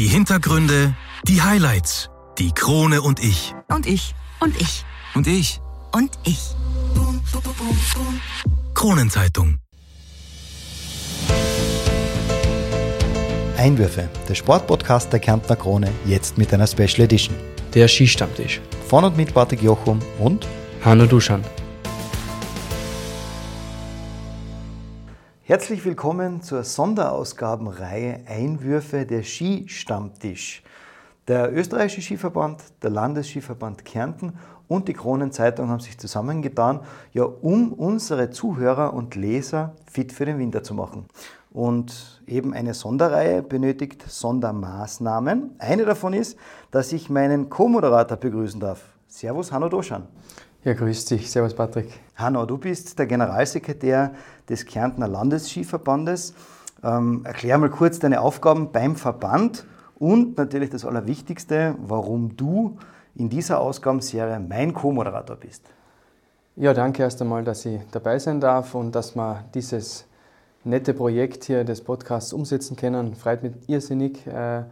Die Hintergründe, die Highlights, die Krone und ich. Und ich. Und ich. Und ich. Und ich. Kronenzeitung. Einwürfe, der Sportpodcast der Kärntner Krone, jetzt mit einer Special Edition. Der Skistammtisch. Von und mit Bartek Jochum und Hanno Duschan. Herzlich willkommen zur Sonderausgabenreihe Einwürfe der Skistammtisch. Der österreichische Skiverband, der Landesskiverband Kärnten und die Kronenzeitung haben sich zusammengetan, ja, um unsere Zuhörer und Leser fit für den Winter zu machen. Und eben eine Sonderreihe benötigt Sondermaßnahmen. Eine davon ist, dass ich meinen Co-Moderator begrüßen darf. Servus, Hanno Doschan. Ja, grüß dich. Servus, Patrick. Hanno, du bist der Generalsekretär des Kärntner Landesskiverbandes. Ähm, erklär mal kurz deine Aufgaben beim Verband und natürlich das Allerwichtigste, warum du in dieser Ausgabenserie mein Co-Moderator bist. Ja, danke erst einmal, dass ich dabei sein darf und dass wir dieses nette Projekt hier des Podcasts umsetzen können. Freut mich irrsinnig. Äh,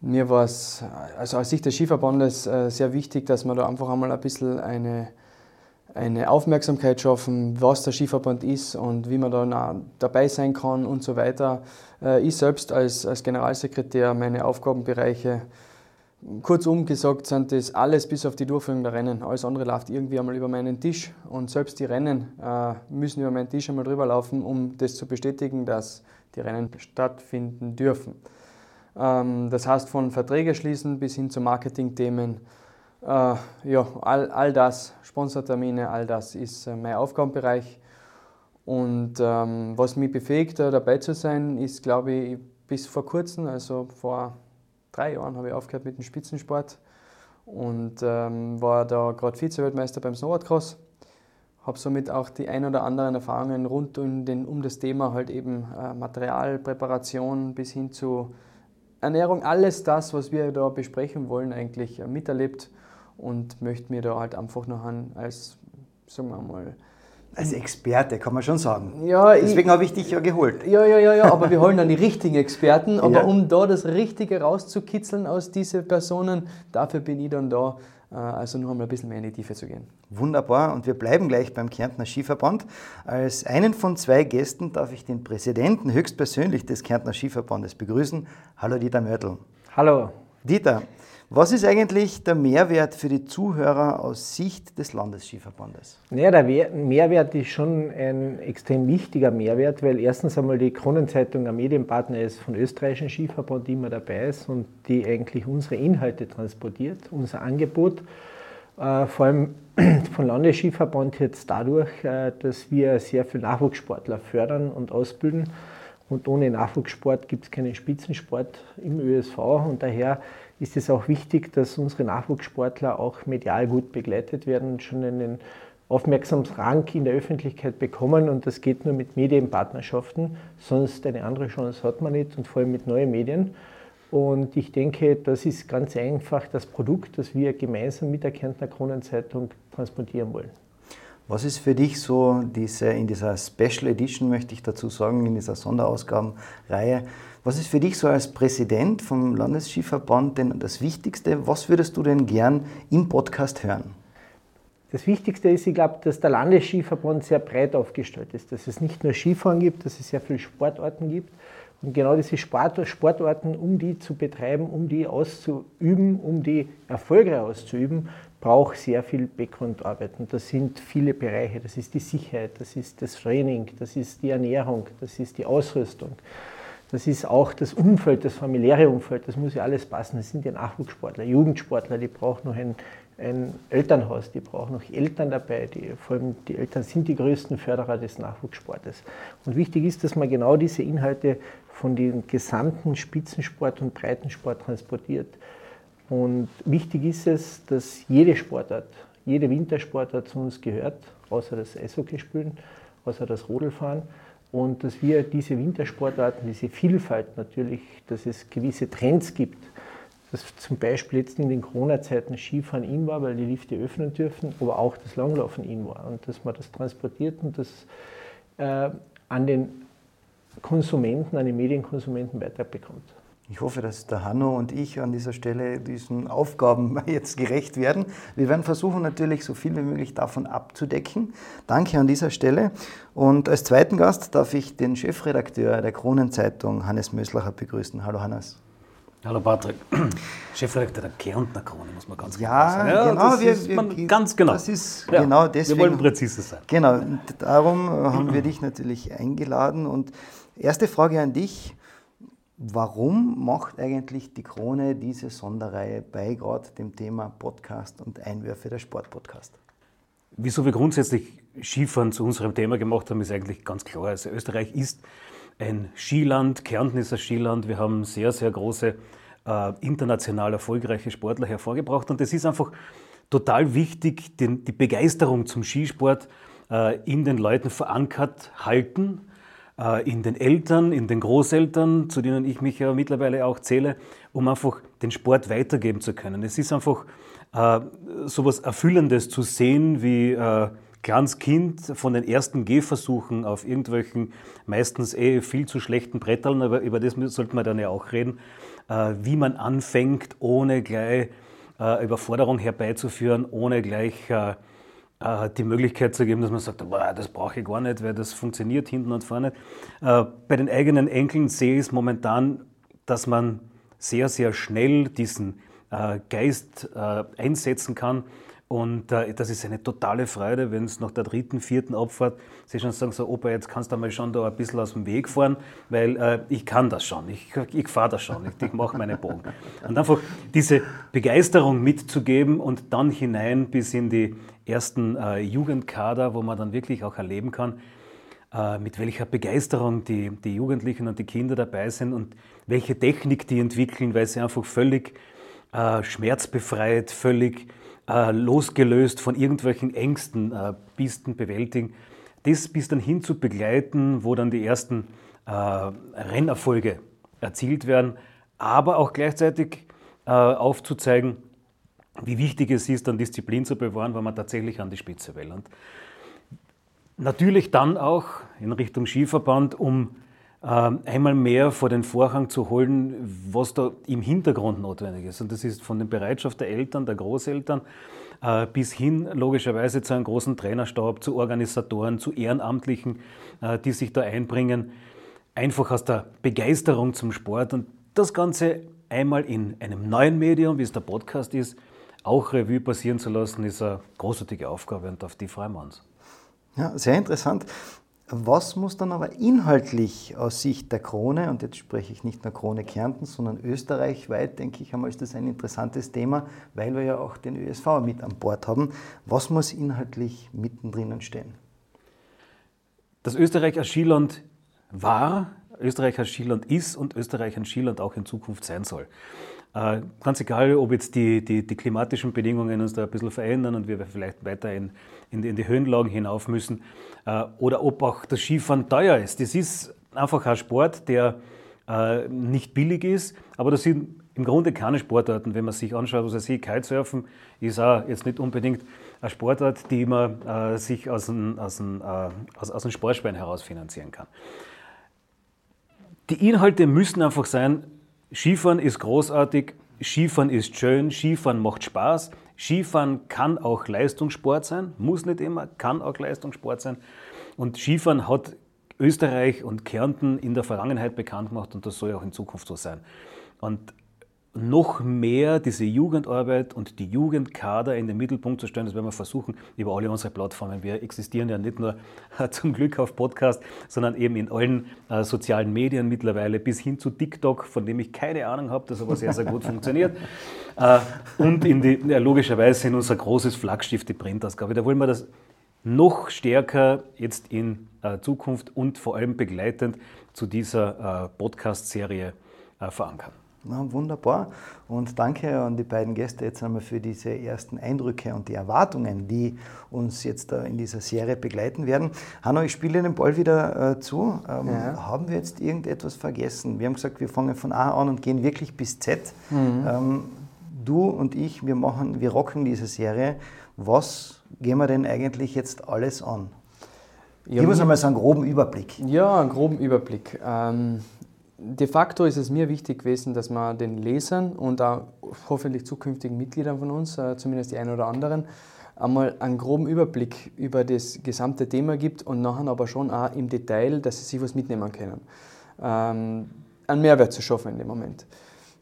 mir war es also aus Sicht des Skiverbandes äh, sehr wichtig, dass wir da einfach einmal ein bisschen eine, eine Aufmerksamkeit schaffen, was der Skiverband ist und wie man da dabei sein kann und so weiter. Äh, ich selbst als, als Generalsekretär, meine Aufgabenbereiche, kurzum gesagt, sind das alles bis auf die Durchführung der Rennen. Alles andere läuft irgendwie einmal über meinen Tisch und selbst die Rennen äh, müssen über meinen Tisch einmal drüber laufen, um das zu bestätigen, dass die Rennen stattfinden dürfen. Ähm, das heißt, von Verträge schließen bis hin zu Marketingthemen. Äh, ja, all, all das, Sponsortermine, all das ist äh, mein Aufgabenbereich. Und ähm, was mich befähigt, dabei zu sein, ist, glaube ich, bis vor kurzem, also vor drei Jahren, habe ich aufgehört mit dem Spitzensport und ähm, war da gerade Vize-Weltmeister beim Snowboardcross. Habe somit auch die ein oder anderen Erfahrungen rund um, den, um das Thema halt eben äh, Materialpräparation bis hin zu Ernährung, alles das, was wir da besprechen wollen, eigentlich miterlebt und möchte mir da halt einfach noch an, als, sagen wir mal, als Experte, kann man schon sagen. Ja, Deswegen habe ich dich ja geholt. Ja, ja, ja, ja, aber wir holen dann die richtigen Experten. Aber ja. um da das Richtige rauszukitzeln aus diesen Personen, dafür bin ich dann da, äh, also noch einmal ein bisschen mehr in die Tiefe zu gehen. Wunderbar. Und wir bleiben gleich beim Kärntner Skiverband. Als einen von zwei Gästen darf ich den Präsidenten höchstpersönlich des Kärntner Skiverbandes begrüßen. Hallo Dieter Mörtel. Hallo. Dieter, was ist eigentlich der Mehrwert für die Zuhörer aus Sicht des Landesskiverbandes? Ja, der Mehrwert ist schon ein extrem wichtiger Mehrwert, weil erstens einmal die Kronenzeitung ein Medienpartner ist von österreichischen Skiverband, die immer dabei ist und die eigentlich unsere Inhalte transportiert, unser Angebot. Äh, vor allem von Landesskiverband jetzt dadurch, äh, dass wir sehr viele Nachwuchssportler fördern und ausbilden. Und ohne Nachwuchssport gibt es keinen Spitzensport im ÖSV und daher ist es auch wichtig, dass unsere Nachwuchssportler auch medial gut begleitet werden und schon einen Aufmerksamsrang in der Öffentlichkeit bekommen. Und das geht nur mit Medienpartnerschaften, sonst eine andere Chance hat man nicht und vor allem mit neuen Medien. Und ich denke, das ist ganz einfach das Produkt, das wir gemeinsam mit der Kärntner Kronenzeitung transportieren wollen. Was ist für dich so diese, in dieser Special Edition, möchte ich dazu sagen, in dieser Sonderausgabenreihe, was ist für dich so als Präsident vom Landesskiverband denn das Wichtigste? Was würdest du denn gern im Podcast hören? Das Wichtigste ist, ich glaube, dass der Landesskiverband sehr breit aufgestellt ist, dass es nicht nur Skifahren gibt, dass es sehr viele Sportarten gibt. Und genau diese Sport, Sportarten, um die zu betreiben, um die auszuüben, um die erfolgreich auszuüben, braucht sehr viel Background-Arbeit. Und das sind viele Bereiche. Das ist die Sicherheit, das ist das Training, das ist die Ernährung, das ist die Ausrüstung. Das ist auch das Umfeld, das familiäre Umfeld, das muss ja alles passen. Das sind ja Nachwuchssportler, Jugendsportler, die brauchen noch ein, ein Elternhaus, die brauchen noch Eltern dabei. Die, vor allem die Eltern sind die größten Förderer des Nachwuchssportes. Und wichtig ist, dass man genau diese Inhalte von dem gesamten Spitzensport und Breitensport transportiert. Und wichtig ist es, dass jede Sportart, jede Wintersportart zu uns gehört, außer das Eishockeyspielen, außer das Rodelfahren. Und dass wir diese Wintersportarten, diese Vielfalt natürlich, dass es gewisse Trends gibt, dass zum Beispiel jetzt in den Corona-Zeiten Skifahren in war, weil die Lifte öffnen dürfen, aber auch das Langlaufen in war. Und dass man das transportiert und das äh, an den Konsumenten, an den Medienkonsumenten weiterbekommt. Ich hoffe, dass der Hanno und ich an dieser Stelle diesen Aufgaben jetzt gerecht werden. Wir werden versuchen, natürlich so viel wie möglich davon abzudecken. Danke an dieser Stelle. Und als zweiten Gast darf ich den Chefredakteur der Kronenzeitung, Hannes Möslacher, begrüßen. Hallo Hannes. Hallo Patrick, Chefredakteur der Kärntner Krone, muss man ganz genau ja, sagen. Ja, genau. Das wir, ist wir, man, ganz genau. Das ist ja, genau deswegen. Wir wollen präzise sein. Genau, darum haben wir dich natürlich eingeladen. Und erste Frage an dich. Warum macht eigentlich die Krone diese Sonderreihe bei gerade dem Thema Podcast und Einwürfe der Sportpodcast? Wieso wir grundsätzlich Skifahren zu unserem Thema gemacht haben, ist eigentlich ganz klar. Also Österreich ist ein Skiland, Kärnten ist ein Skiland. Wir haben sehr, sehr große, äh, international erfolgreiche Sportler hervorgebracht. Und es ist einfach total wichtig, den, die Begeisterung zum Skisport äh, in den Leuten verankert halten äh, in den Eltern, in den Großeltern, zu denen ich mich ja mittlerweile auch zähle, um einfach den Sport weitergeben zu können. Es ist einfach äh, so etwas Erfüllendes zu sehen, wie äh, kleines Kind von den ersten Gehversuchen auf irgendwelchen meistens eh viel zu schlechten Brettern, aber über das sollte man dann ja auch reden, äh, wie man anfängt, ohne gleich äh, Überforderung herbeizuführen, ohne gleich äh, die Möglichkeit zu geben, dass man sagt, das brauche ich gar nicht, weil das funktioniert hinten und vorne. Bei den eigenen Enkeln sehe ich es momentan, dass man sehr, sehr schnell diesen Geist einsetzen kann und äh, das ist eine totale Freude, wenn es nach der dritten, vierten Abfahrt sie schon sagen, so Opa, jetzt kannst du mal schon da ein bisschen aus dem Weg fahren, weil äh, ich kann das schon, ich, ich fahre das schon, ich, ich mache meine Bogen. Und einfach diese Begeisterung mitzugeben und dann hinein bis in die ersten äh, Jugendkader, wo man dann wirklich auch erleben kann, äh, mit welcher Begeisterung die, die Jugendlichen und die Kinder dabei sind und welche Technik die entwickeln, weil sie einfach völlig äh, schmerzbefreit, völlig äh, losgelöst von irgendwelchen Ängsten, äh, Pisten bewältigen. Das bis dann hin zu begleiten, wo dann die ersten äh, Rennerfolge erzielt werden, aber auch gleichzeitig äh, aufzuzeigen, wie wichtig es ist, dann Disziplin zu bewahren, wenn man tatsächlich an die Spitze will. Und natürlich dann auch in Richtung Skiverband, um einmal mehr vor den Vorhang zu holen, was da im Hintergrund notwendig ist. Und das ist von der Bereitschaft der Eltern, der Großeltern, äh, bis hin logischerweise zu einem großen Trainerstab, zu Organisatoren, zu Ehrenamtlichen, äh, die sich da einbringen, einfach aus der Begeisterung zum Sport und das Ganze einmal in einem neuen Medium, wie es der Podcast ist, auch Revue passieren zu lassen, ist eine großartige Aufgabe und auf die freuen wir uns. Ja, sehr interessant. Was muss dann aber inhaltlich aus Sicht der Krone, und jetzt spreche ich nicht nur Krone Kärnten, sondern österreichweit, denke ich einmal, ist das ein interessantes Thema, weil wir ja auch den ÖSV mit an Bord haben. Was muss inhaltlich mittendrin stehen? Das Österreich als Skiland war, Österreich als Skiland ist und Österreich ein Skiland auch in Zukunft sein soll. Äh, ganz egal, ob jetzt die, die, die, klimatischen Bedingungen uns da ein bisschen verändern und wir vielleicht weiter in, in, in die Höhenlagen hinauf müssen äh, oder ob auch das Skifahren teuer ist. Das ist einfach ein Sport, der äh, nicht billig ist, aber das sind im Grunde keine Sportarten. Wenn man sich anschaut, was ich Kitesurfen ist auch jetzt nicht unbedingt eine Sportart, die man sich aus dem, aus, aus, aus dem heraus finanzieren kann. Die Inhalte müssen einfach sein, Skifahren ist großartig, Skifahren ist schön, Skifahren macht Spaß. Skifahren kann auch Leistungssport sein, muss nicht immer, kann auch Leistungssport sein. Und Skifahren hat Österreich und Kärnten in der Vergangenheit bekannt gemacht und das soll auch in Zukunft so sein. Und noch mehr diese Jugendarbeit und die Jugendkader in den Mittelpunkt zu stellen. Das werden wir versuchen über alle unsere Plattformen. Wir existieren ja nicht nur zum Glück auf Podcast, sondern eben in allen äh, sozialen Medien mittlerweile, bis hin zu TikTok, von dem ich keine Ahnung habe, das aber sehr, sehr gut funktioniert. Äh, und in die, ja, logischerweise in unser großes Flaggschiff, die Printausgabe. Da wollen wir das noch stärker jetzt in äh, Zukunft und vor allem begleitend zu dieser äh, Podcast-Serie äh, verankern. Na, wunderbar. Und danke an die beiden Gäste jetzt einmal für diese ersten Eindrücke und die Erwartungen, die uns jetzt in dieser Serie begleiten werden. Hanno, ich spiele den Ball wieder äh, zu. Ähm, ja. Haben wir jetzt irgendetwas vergessen? Wir haben gesagt, wir fangen von A an und gehen wirklich bis Z. Mhm. Ähm, du und ich, wir machen, wir rocken diese Serie. Was gehen wir denn eigentlich jetzt alles an? Ja, Gib uns einmal so einen groben Überblick. Ja, einen groben Überblick. Ähm de facto ist es mir wichtig gewesen, dass man den Lesern und auch hoffentlich zukünftigen Mitgliedern von uns, äh, zumindest die einen oder anderen, einmal einen groben Überblick über das gesamte Thema gibt und nachher aber schon auch im Detail, dass sie sich was mitnehmen können. Ähm, einen Mehrwert zu schaffen in dem Moment.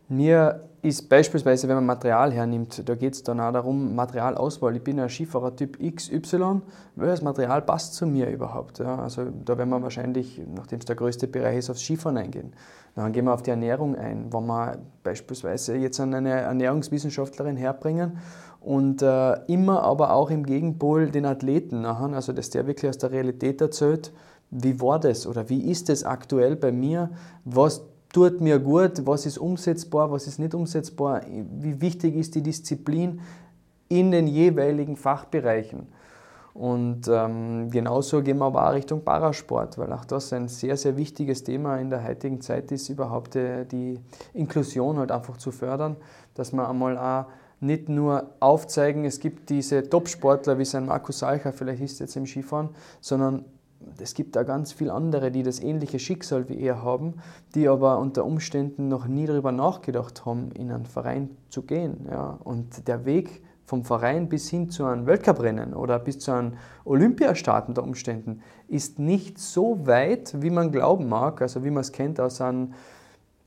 Mir ist beispielsweise, wenn man Material hernimmt, da geht es dann auch darum, Materialauswahl. Ich bin ein Skifahrer-Typ XY, welches Material passt zu mir überhaupt? Ja, also da werden wir wahrscheinlich, nachdem es der größte Bereich ist, aufs Skifahren eingehen. Dann gehen wir auf die Ernährung ein, wenn wir beispielsweise jetzt eine Ernährungswissenschaftlerin herbringen und äh, immer aber auch im Gegenpol den Athleten, also dass der wirklich aus der Realität erzählt, wie war das oder wie ist es aktuell bei mir, was tut mir gut, was ist umsetzbar, was ist nicht umsetzbar, wie wichtig ist die Disziplin in den jeweiligen Fachbereichen. Und ähm, genauso gehen wir aber auch Richtung Parasport, weil auch das ein sehr, sehr wichtiges Thema in der heutigen Zeit ist, überhaupt die, äh, die Inklusion halt einfach zu fördern, dass man einmal auch nicht nur aufzeigen, es gibt diese Top-Sportler wie sein Markus Salcher, vielleicht ist jetzt im Skifahren, sondern es gibt da ganz viele andere, die das ähnliche Schicksal wie er haben, die aber unter Umständen noch nie darüber nachgedacht haben, in einen Verein zu gehen. Ja. Und der Weg vom Verein bis hin zu einem Weltcuprennen oder bis zu einem Olympiastart unter Umständen ist nicht so weit, wie man glauben mag, also wie man es kennt aus einem,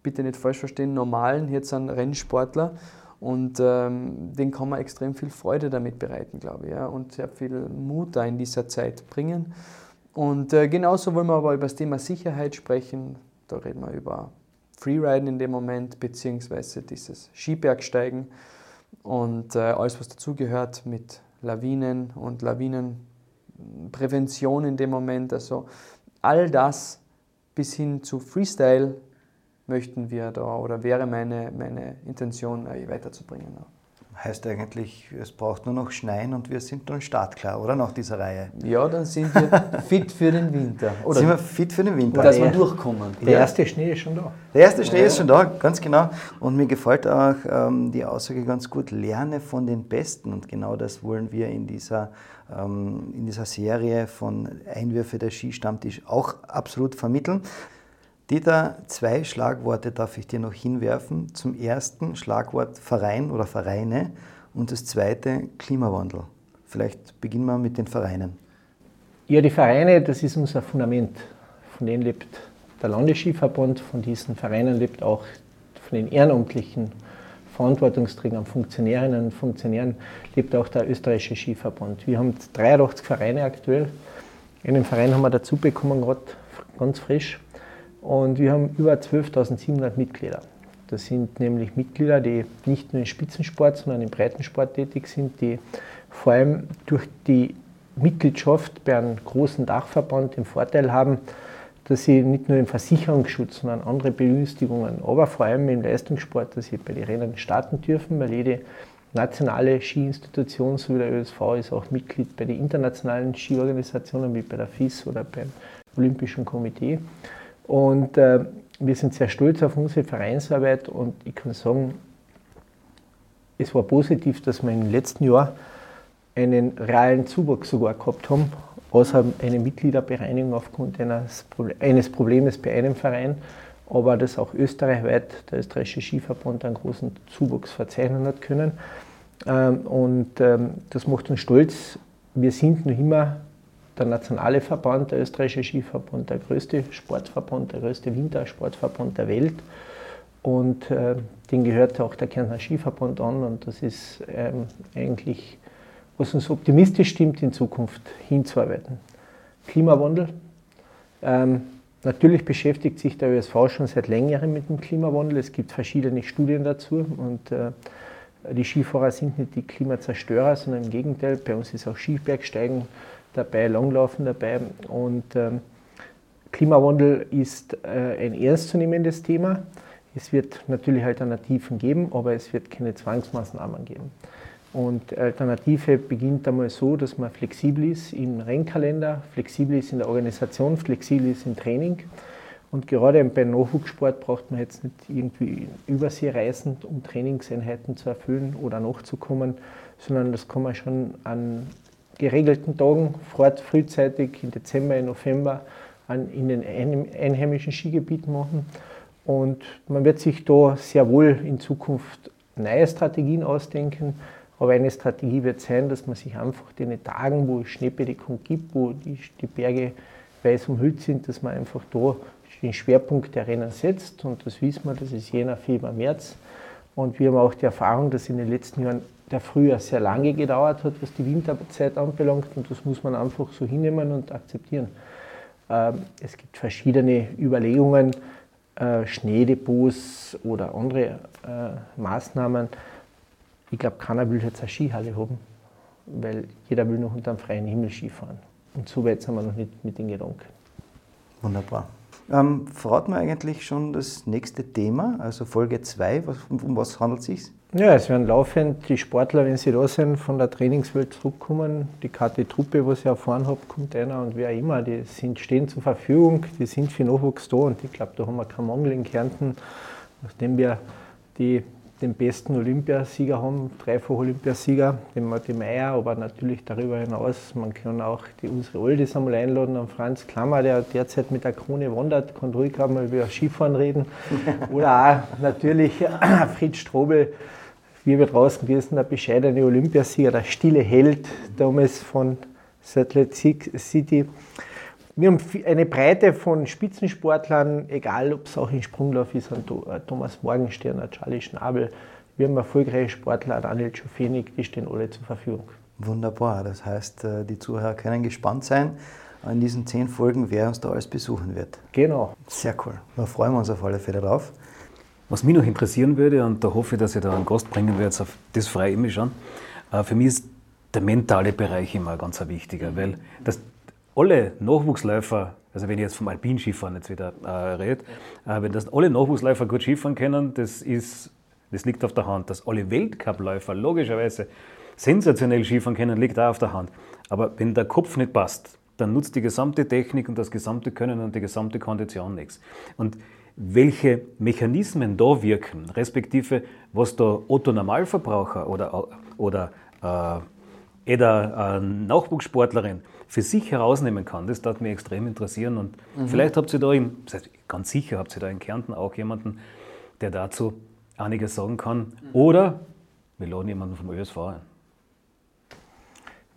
bitte nicht falsch verstehen, normalen, jetzt ein Rennsportler. Und ähm, den kann man extrem viel Freude damit bereiten, glaube ich, ja, und sehr viel Mut da in dieser Zeit bringen. Und äh, genauso wollen wir aber über das Thema Sicherheit sprechen. Da reden wir über Freeriden in dem Moment, beziehungsweise dieses Skibergsteigen und äh, alles, was dazugehört mit Lawinen und Lawinenprävention in dem Moment. Also all das bis hin zu Freestyle möchten wir da oder wäre meine, meine Intention äh, weiterzubringen. Heißt eigentlich, es braucht nur noch Schneien und wir sind dann startklar, oder? Nach dieser Reihe. Ja, dann sind wir fit für den Winter. Oder sind wir fit für den Winter? Dass wir durchkommen. Der erste Schnee ist schon da. Der erste Schnee ja. ist schon da, ganz genau. Und mir gefällt auch ähm, die Aussage ganz gut, lerne von den Besten. Und genau das wollen wir in dieser, ähm, in dieser Serie von Einwürfe der Skistammtisch auch absolut vermitteln. Dieter, zwei Schlagworte darf ich dir noch hinwerfen. Zum ersten Schlagwort Verein oder Vereine und das zweite Klimawandel. Vielleicht beginnen wir mit den Vereinen. Ja, die Vereine, das ist unser Fundament. Von denen lebt der Landesskiverband, von diesen Vereinen lebt auch von den ehrenamtlichen Verantwortungsträgern, Funktionärinnen und Funktionären lebt auch der österreichische Skiverband. Wir haben 83 Vereine aktuell. Einen Verein haben wir dazu bekommen, gerade ganz frisch. Und wir haben über 12.700 Mitglieder. Das sind nämlich Mitglieder, die nicht nur im Spitzensport, sondern im Breitensport tätig sind, die vor allem durch die Mitgliedschaft bei einem großen Dachverband den Vorteil haben, dass sie nicht nur im Versicherungsschutz, sondern andere Begünstigungen, aber vor allem im Leistungssport, dass sie bei den Rennen starten dürfen, weil jede nationale Skiinstitution, so wie der ÖSV, ist auch Mitglied bei den internationalen Skiorganisationen wie bei der FIS oder beim Olympischen Komitee. Und äh, wir sind sehr stolz auf unsere Vereinsarbeit und ich kann sagen, es war positiv, dass wir im letzten Jahr einen realen Zuwachs sogar gehabt haben, außer eine Mitgliederbereinigung aufgrund eines, eines Problems bei einem Verein, aber dass auch österreichweit der österreichische Skiverband einen großen Zuwachs verzeichnen hat können. Ähm, und ähm, das macht uns stolz. Wir sind noch immer der nationale Verband, der österreichische Skiverband, der größte Sportverband, der größte Wintersportverband der Welt. Und äh, den gehört auch der Kärntner Skiverband an. Und das ist ähm, eigentlich, was uns optimistisch stimmt, in Zukunft hinzuarbeiten. Klimawandel. Ähm, natürlich beschäftigt sich der ÖSV schon seit längerem mit dem Klimawandel. Es gibt verschiedene Studien dazu. Und äh, die Skifahrer sind nicht die Klimazerstörer, sondern im Gegenteil. Bei uns ist auch Skibergsteigen dabei, Langlaufen dabei. Und ähm, Klimawandel ist äh, ein ernstzunehmendes Thema. Es wird natürlich Alternativen geben, aber es wird keine Zwangsmaßnahmen geben. Und Alternative beginnt einmal so, dass man flexibel ist im Rennkalender, flexibel ist in der Organisation, flexibel ist im Training. Und gerade beim Nachwuchssport braucht man jetzt nicht irgendwie Übersee reisen, um Trainingseinheiten zu erfüllen oder nachzukommen, sondern das kann man schon an geregelten Tagen, frühzeitig im Dezember, im November an, in den einheimischen Skigebieten machen. Und man wird sich da sehr wohl in Zukunft neue Strategien ausdenken. Aber eine Strategie wird sein, dass man sich einfach den Tagen, wo es Schneebedeckung gibt, wo die, die Berge weiß umhüllt sind, dass man einfach da den Schwerpunkt der Rennen setzt. Und das wissen wir, das ist Jänner, Februar, März. Und wir haben auch die Erfahrung, dass in den letzten Jahren der Frühjahr sehr lange gedauert hat, was die Winterzeit anbelangt. Und das muss man einfach so hinnehmen und akzeptieren. Ähm, es gibt verschiedene Überlegungen, äh, Schneedepots oder andere äh, Maßnahmen. Ich glaube, keiner will jetzt eine Skihalle haben, weil jeder will noch unter dem freien Himmel Skifahren. Und so weit sind wir noch nicht mit den Gedanken. Wunderbar. Ähm, verraten wir eigentlich schon das nächste Thema, also Folge 2, um was handelt es sich? Ja, es werden laufend die Sportler, wenn sie da sind, von der Trainingswelt zurückkommen. Die Karte Truppe, was ich erfahren habe, kommt einer und wer immer, die sind, stehen zur Verfügung, die sind für Nachwuchs da und ich glaube, da haben wir keinen Mangel in Kärnten, nachdem wir die den besten Olympiasieger haben, dreifach Olympiasieger, den Martin Meyer, aber natürlich darüber hinaus, man kann auch die, unsere Oldies einmal einladen, an Franz Klammer, der derzeit mit der Krone wandert, kann ruhig einmal über Skifahren reden. Oder auch natürlich Fritz Strobel, wie wir draußen gewesen, der bescheidene Olympiasieger, der stille Held damals von Salt Lake City. Wir haben eine Breite von Spitzensportlern, egal ob es auch im Sprunglauf ist, ein äh, Thomas Morgenstern, Charlie Schnabel. Wir haben erfolgreiche Sportler, Daniel Schofenig, die stehen alle zur Verfügung. Wunderbar, das heißt, äh, die Zuhörer können gespannt sein in diesen zehn Folgen, wer uns da alles besuchen wird. Genau. Sehr cool. Da freuen wir uns auf alle Fälle drauf. Was mich noch interessieren würde, und da hoffe ich, dass ihr da einen Gast bringen werdet, auf das freue ich mich schon. Äh, für mich ist der mentale Bereich immer ganz wichtiger, weil das, alle Nachwuchsläufer, also wenn ich jetzt vom Alpinskifahren jetzt wieder äh, rede, äh, wenn das alle Nachwuchsläufer gut Skifahren können, das, ist, das liegt auf der Hand. Dass alle Weltcupläufer logischerweise sensationell Skifahren können, liegt auch auf der Hand. Aber wenn der Kopf nicht passt, dann nutzt die gesamte Technik und das gesamte Können und die gesamte Kondition nichts. Und welche Mechanismen da wirken, respektive was der Otto Normalverbraucher oder, oder äh, jeder äh, Nachwuchssportlerin für sich herausnehmen kann, das darf mich extrem interessieren. Und mhm. vielleicht habt ihr da, im, das heißt, ganz sicher habt ihr da in Kärnten auch jemanden, der dazu einiges sagen kann. Oder wir laden jemanden vom ÖSV ein.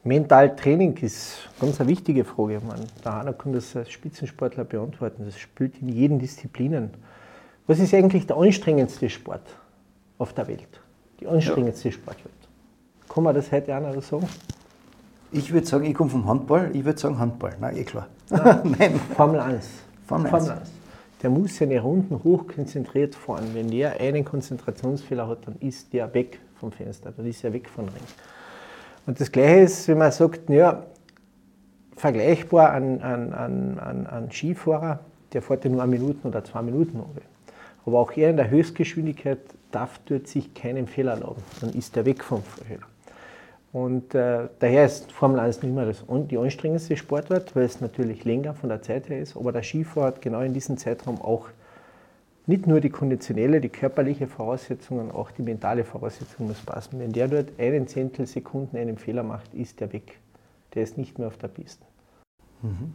Mentaltraining ist ganz eine wichtige Frage. Man, der Hanna kann das als Spitzensportler beantworten. Das spielt in jeden Disziplinen. Was ist eigentlich der anstrengendste Sport auf der Welt? Die anstrengendste ja. Sportwelt. Kann man das heute auch noch sagen? Ich würde sagen, ich komme vom Handball, ich würde sagen Handball. Nein, eh klar. Nein. Formel 1. Formel 1. Der muss seine Runden hochkonzentriert fahren. Wenn der einen Konzentrationsfehler hat, dann ist der weg vom Fenster, dann ist er weg vom Ring. Und das Gleiche ist, wenn man sagt, ja, vergleichbar an, an, an, an, an Skifahrer, der fährt ja nur eine Minute oder zwei Minuten runter. Aber auch er in der Höchstgeschwindigkeit darf dort sich keinen Fehler erlauben. Dann ist er weg vom Fehler. Und äh, daher ist Formel 1 nicht mehr das, die anstrengendste Sportart, weil es natürlich länger von der Zeit her ist. Aber der Skifahrer hat genau in diesem Zeitraum auch nicht nur die konditionelle, die körperliche Voraussetzung, sondern auch die mentale Voraussetzung muss passen. Wenn der dort einen Zehntel Sekunden einen Fehler macht, ist der weg. Der ist nicht mehr auf der Piste. Mhm.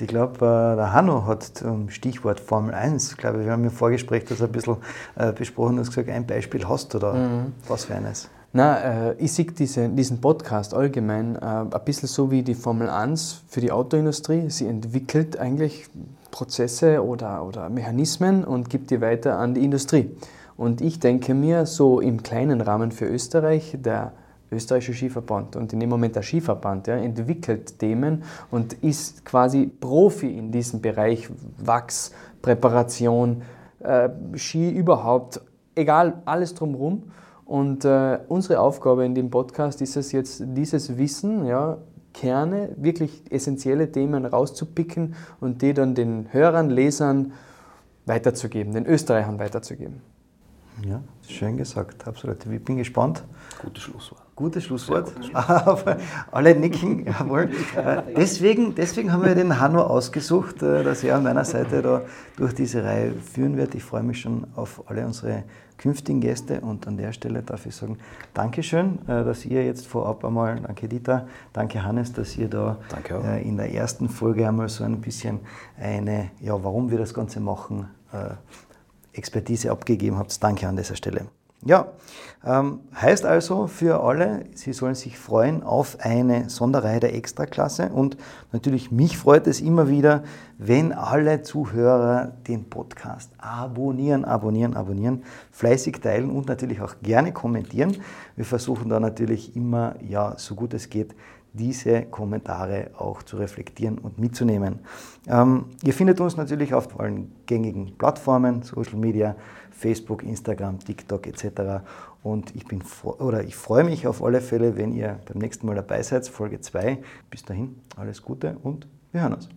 Ich glaube, äh, der Hanno hat zum Stichwort Formel 1, glaube wir haben im Vorgespräch das ein bisschen äh, besprochen und gesagt, ein Beispiel hast du da. Mhm. Was für eines? Na, äh, ich sehe diese, diesen Podcast allgemein äh, ein bisschen so wie die Formel 1 für die Autoindustrie. Sie entwickelt eigentlich Prozesse oder, oder Mechanismen und gibt die weiter an die Industrie. Und ich denke mir, so im kleinen Rahmen für Österreich, der österreichische Skiverband und in dem Moment der Skiverband ja, entwickelt Themen und ist quasi Profi in diesem Bereich Wachs, Präparation, äh, Ski überhaupt, egal, alles drumherum. Und äh, unsere Aufgabe in dem Podcast ist es jetzt, dieses Wissen, ja, Kerne, wirklich essentielle Themen rauszupicken und die dann den Hörern, Lesern weiterzugeben, den Österreichern weiterzugeben. Ja, schön gesagt, absolut. Ich bin gespannt. Gutes Schlusswort. Gutes Schlusswort. Alle nicken, jawohl. Äh, deswegen, deswegen haben wir den Hanno ausgesucht, äh, dass er an meiner Seite da durch diese Reihe führen wird. Ich freue mich schon auf alle unsere künftigen Gäste und an der Stelle darf ich sagen, Dankeschön, äh, dass ihr jetzt vorab einmal, danke Dieter, danke Hannes, dass ihr da in der ersten Folge einmal so ein bisschen eine, ja, warum wir das Ganze machen, Expertise abgegeben habt. Danke an dieser Stelle. Ja, ähm, heißt also für alle, Sie sollen sich freuen auf eine Sonderreihe der Extraklasse und natürlich mich freut es immer wieder, wenn alle Zuhörer den Podcast abonnieren, abonnieren, abonnieren, fleißig teilen und natürlich auch gerne kommentieren. Wir versuchen da natürlich immer, ja, so gut es geht, diese Kommentare auch zu reflektieren und mitzunehmen. Ähm, ihr findet uns natürlich auf allen gängigen Plattformen, Social Media, Facebook, Instagram, TikTok etc. Und ich, bin, oder ich freue mich auf alle Fälle, wenn ihr beim nächsten Mal dabei seid, Folge 2. Bis dahin, alles Gute und wir hören uns.